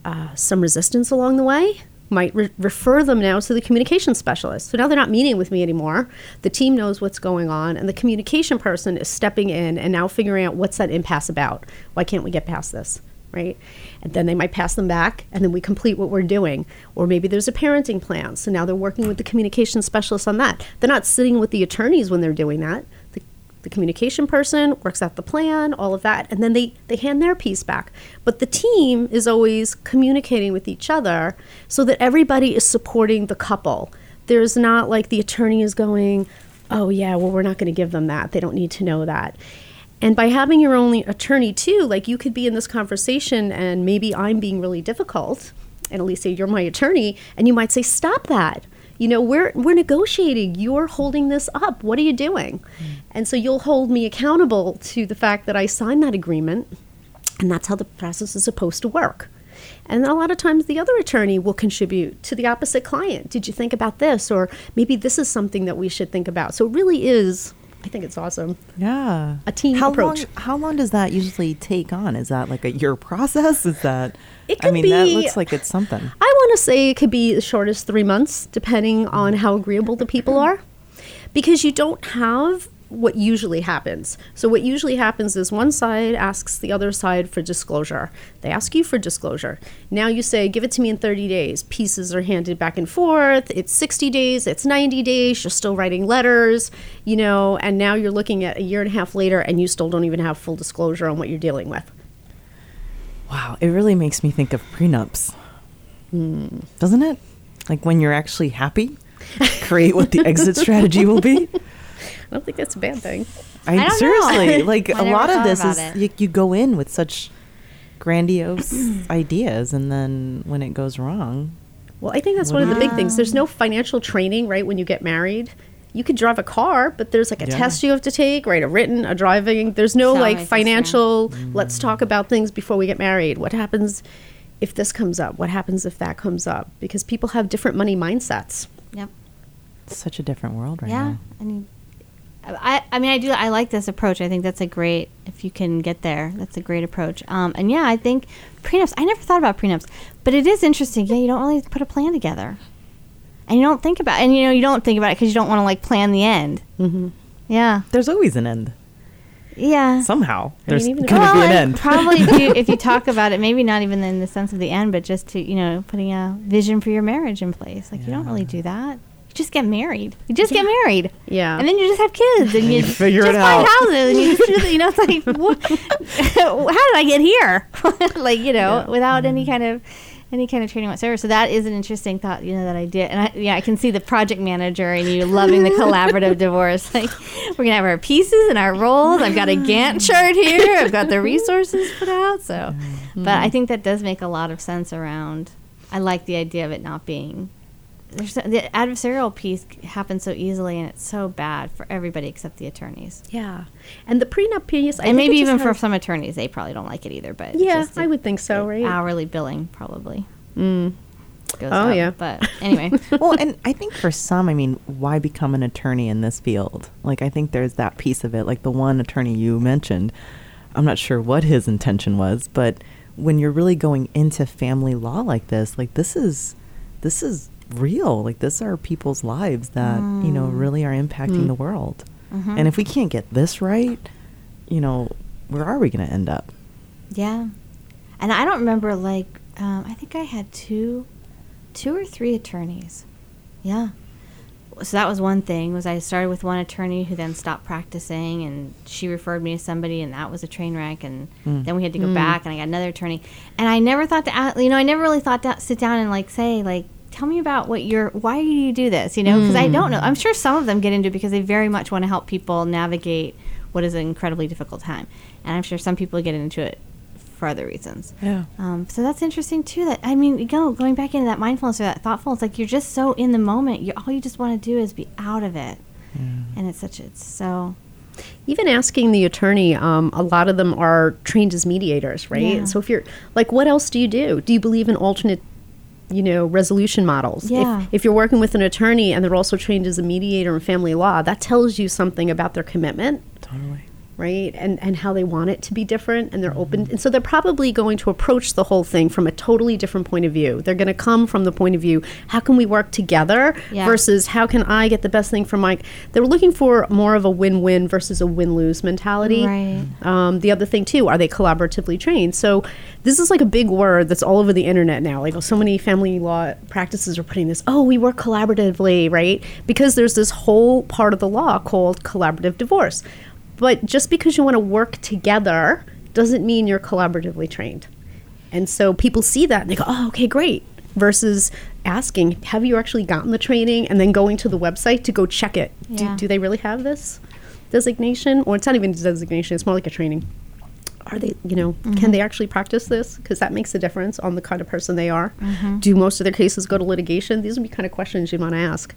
uh, some resistance along the way, might re- refer them now to the communication specialist. So now they're not meeting with me anymore. The team knows what's going on, and the communication person is stepping in and now figuring out what's that impasse about. Why can't we get past this? Right? And then they might pass them back, and then we complete what we're doing. Or maybe there's a parenting plan. So now they're working with the communication specialist on that. They're not sitting with the attorneys when they're doing that. The communication person works out the plan, all of that, and then they, they hand their piece back. But the team is always communicating with each other so that everybody is supporting the couple. There's not like the attorney is going, oh, yeah, well, we're not going to give them that. They don't need to know that. And by having your only attorney too, like you could be in this conversation and maybe I'm being really difficult, and Elisa, you're my attorney, and you might say, stop that you know we're we're negotiating. You're holding this up. What are you doing? And so you'll hold me accountable to the fact that i signed that agreement and that's how the process is supposed to work. And a lot of times the other attorney will contribute to the opposite client. Did you think about this? Or maybe this is something that we should think about. So it really is i think it's awesome Yeah. A team how approach. Long, how long does that usually take on? Is that like a year process? Is that? It I could mean, that be- looks like it's something. I want to say it could be as short as three months, depending on how agreeable the people are. Because you don't have what usually happens. So what usually happens is one side asks the other side for disclosure. They ask you for disclosure. Now you say, "Give it to me in 30 days." Pieces are handed back and forth. It's 60 days, it's 90 days. You're still writing letters, you know, and now you're looking at a year and a half later and you still don't even have full disclosure on what you're dealing with. Wow, it really makes me think of prenups. Hmm. Doesn't it? Like when you're actually happy, create what the exit strategy will be. I don't think that's a bad thing. I, I don't know. seriously like I a lot of this is you, you go in with such grandiose ideas, and then when it goes wrong, Well, I think that's one of the big things. There's no financial training, right, when you get married. You could drive a car, but there's like a Yeah. test you have to take, right? A written, a driving. There's no So like financial, Mm. let's talk about things before we get married. What happens if this comes up? What happens if that comes up? Because people have different money mindsets. Yep. it's such a different world right yeah. now. I mean, I, I mean, I do. I like this approach. I think that's a great. If you can get there, that's a great approach. Um, and yeah, I think prenups. I never thought about prenups, but it is interesting. Yeah, you don't really put a plan together, and you don't think about. And you know, you don't think about it because you don't want to like plan the end. Mm-hmm. Yeah. There's always an end. Yeah. Somehow there's even if- going to be an end. probably if you, if you talk about it, maybe not even in the sense of the end, but just to you know putting a vision for your marriage in place. Like you don't really do that. You just get married. You just get married. Yeah. And then you just have kids, and you, figure just it buy out. houses, and you just do you know, it's like, what, how did I get here? like you know, without any mm-hmm. kind of any kind of training whatsoever. So that is an interesting thought, you know, that I did, and I, yeah, I can see the project manager and you loving the collaborative divorce. Like we're gonna have our pieces and our roles. I've got a Gantt chart here. I've got the resources put out. So, but I mm-hmm. think that does make a lot of sense around. I like the idea of it not being there's so- the adversarial piece happens so easily and it's so bad for everybody except the attorneys Yeah. And the prenup piece, I and think it maybe just even for has- some attorneys they probably don't like it either but Yeah, just I would think so, right? hourly billing probably Mm. goes Oh, up. yeah. but anyway well, and I think for some, I mean, why become an attorney in this field? Like, I think there's that piece of it. Like the one attorney you mentioned, I'm not sure what his intention was, but when you're really going into family law like this, like this is, this is real. Like this are people's lives that you know really are impacting Mm. the world. Mhm. And if we can't get this right, you know, where are we going to end up? yeah and i don't remember like um, i think i had two two or three attorneys yeah so that was one thing was i started with one attorney who then stopped practicing and she referred me to somebody and that was a train wreck and Mm. then we had to go back and i got another attorney and i never thought to ask, you know i never really thought to sit down and like say like tell me about what you're why do you do this you know because i don't know i'm sure some of them get into it because they very much want to help people navigate what is an incredibly difficult time and i'm sure some people get into it for other reasons Yeah. um, so that's interesting too. That I mean, you go going back into that mindfulness or that thoughtfulness, like you're just so in the moment. You all you just want to do is be out of it, and it's such it's so even asking the attorney, um, a lot of them are trained as mediators, right? Yeah. So if you're like, what else do you do? Do you believe in alternate, you know, resolution models? Yeah. If, if you're working with an attorney and they're also trained as a mediator in family law, that tells you something about their commitment Totally. Right? And and how they want it to be different and they're open and so they're probably going to approach the whole thing from a totally different point of view. They're going to come from the point of view how can we work together Yeah. versus how can i get the best thing for my they're looking for more of a win-win versus a win-lose mentality. Right. um, the other thing too are they collaboratively trained? So this is like a big word that's all over the internet now. Like so many family law practices are putting this oh we work collaboratively right? Because there's this whole part of the law called collaborative divorce but just because you want to work together doesn't mean you're collaboratively trained. And so people see that and they go oh okay great versus asking have you actually gotten the training? and then going to the website to go check it. Yeah. do, do they really have this designation? Or it's not even a designation it's more like a training. Are they you know can mm-hmm. they actually practice this? Because that makes a difference on the kind of person they are. Mm-hmm. Do most of their cases go to litigation? These would be kind of questions you want to ask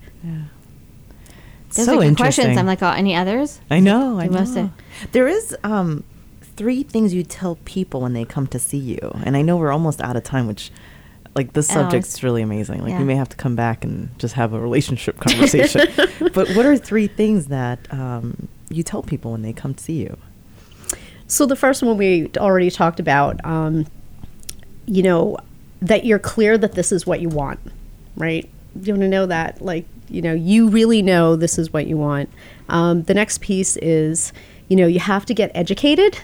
those so are good interesting. questions. I'm like, oh, any others? I know. I know. have- There is um, three things you tell people when they come to see you, and I know we're almost out of time. Which, like, this Oh, subject's really amazing. Like, yeah. we may have to come back and just have a relationship conversation. but what are three things that um, you tell people when they come to see you? So the first one we already talked about, um, you know, that you're clear that this is what you want, right? You want to know that, like, you know, you really know this is what you want. Um, the next piece is, you know, you have to get educated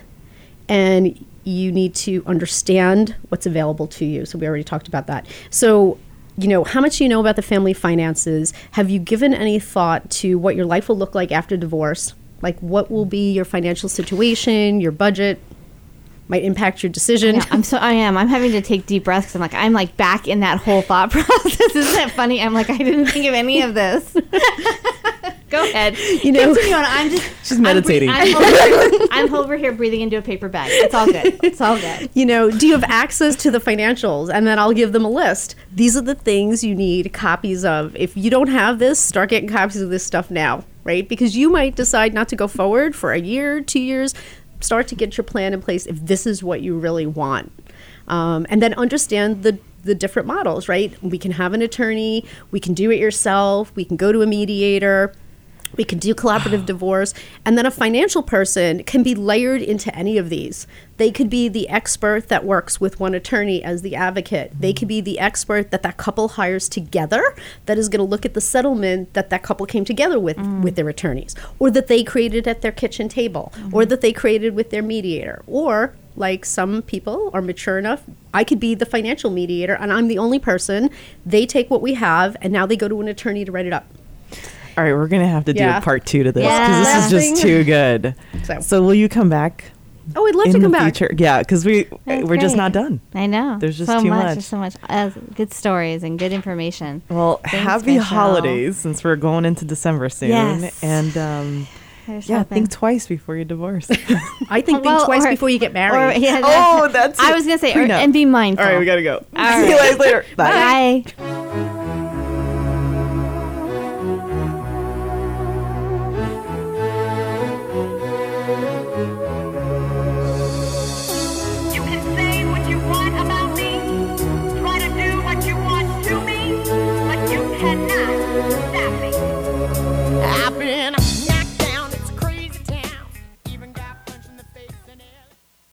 and you need to understand what's available to you. So we already talked about that. So, you know, how much do you know about the family finances? Have you given any thought to what your life will look like after divorce? Like, what will be your financial situation, your budget? Might impact your decision. Yeah, I'm so I am. I'm having to take deep breaths because I'm like I'm like back in that whole thought process. Isn't that funny? I'm like I didn't think of any of this. Go ahead. You know-. I'm just She's meditating. I'm, over, I'm over here breathing into a paper bag. It's all good. It's all good. you know, do you have access to the financials? And then I'll give them a list. These are the things you need copies of. If you don't have this, start getting copies of this stuff now, right? Because you might decide not to go forward for a year, two years. Start to get your plan in place if this is what you really want. Um, and then understand the the different models, right? We can have an attorney, we can do it yourself, we can go to a mediator, we can do collaborative divorce. And then a financial person can be layered into any of these. They could be the expert that works with one attorney as the advocate. They could be the expert that that couple hires together that is going to look at the settlement that that couple came together with mm. with their attorneys or that they created at their kitchen table or mm. that they created with their mediator or like some people are mature enough i could be the financial mediator and i'm the only person they take what we have and now they go to an attorney to write it up All right, we're gonna have to do Yeah. a part two to this Yeah. because this is Laughing. just too good. So- So, will you come back oh i'd love in to the come back future? Yeah, because we That's we're just great. not done. I know. There's just so too much. much. There's so much uh, good stories and good information. Well, Thanks, happy Michelle. holidays since we're going into December soon. Yes. And um, There's yeah, something. think twice before you divorce. i think Well, think twice or- before you get Or, married yeah, Oh, that's I it. was gonna say, or, Prenup. and be mindful. All right, we gotta go. All See you right. guys later. Bye. Bye.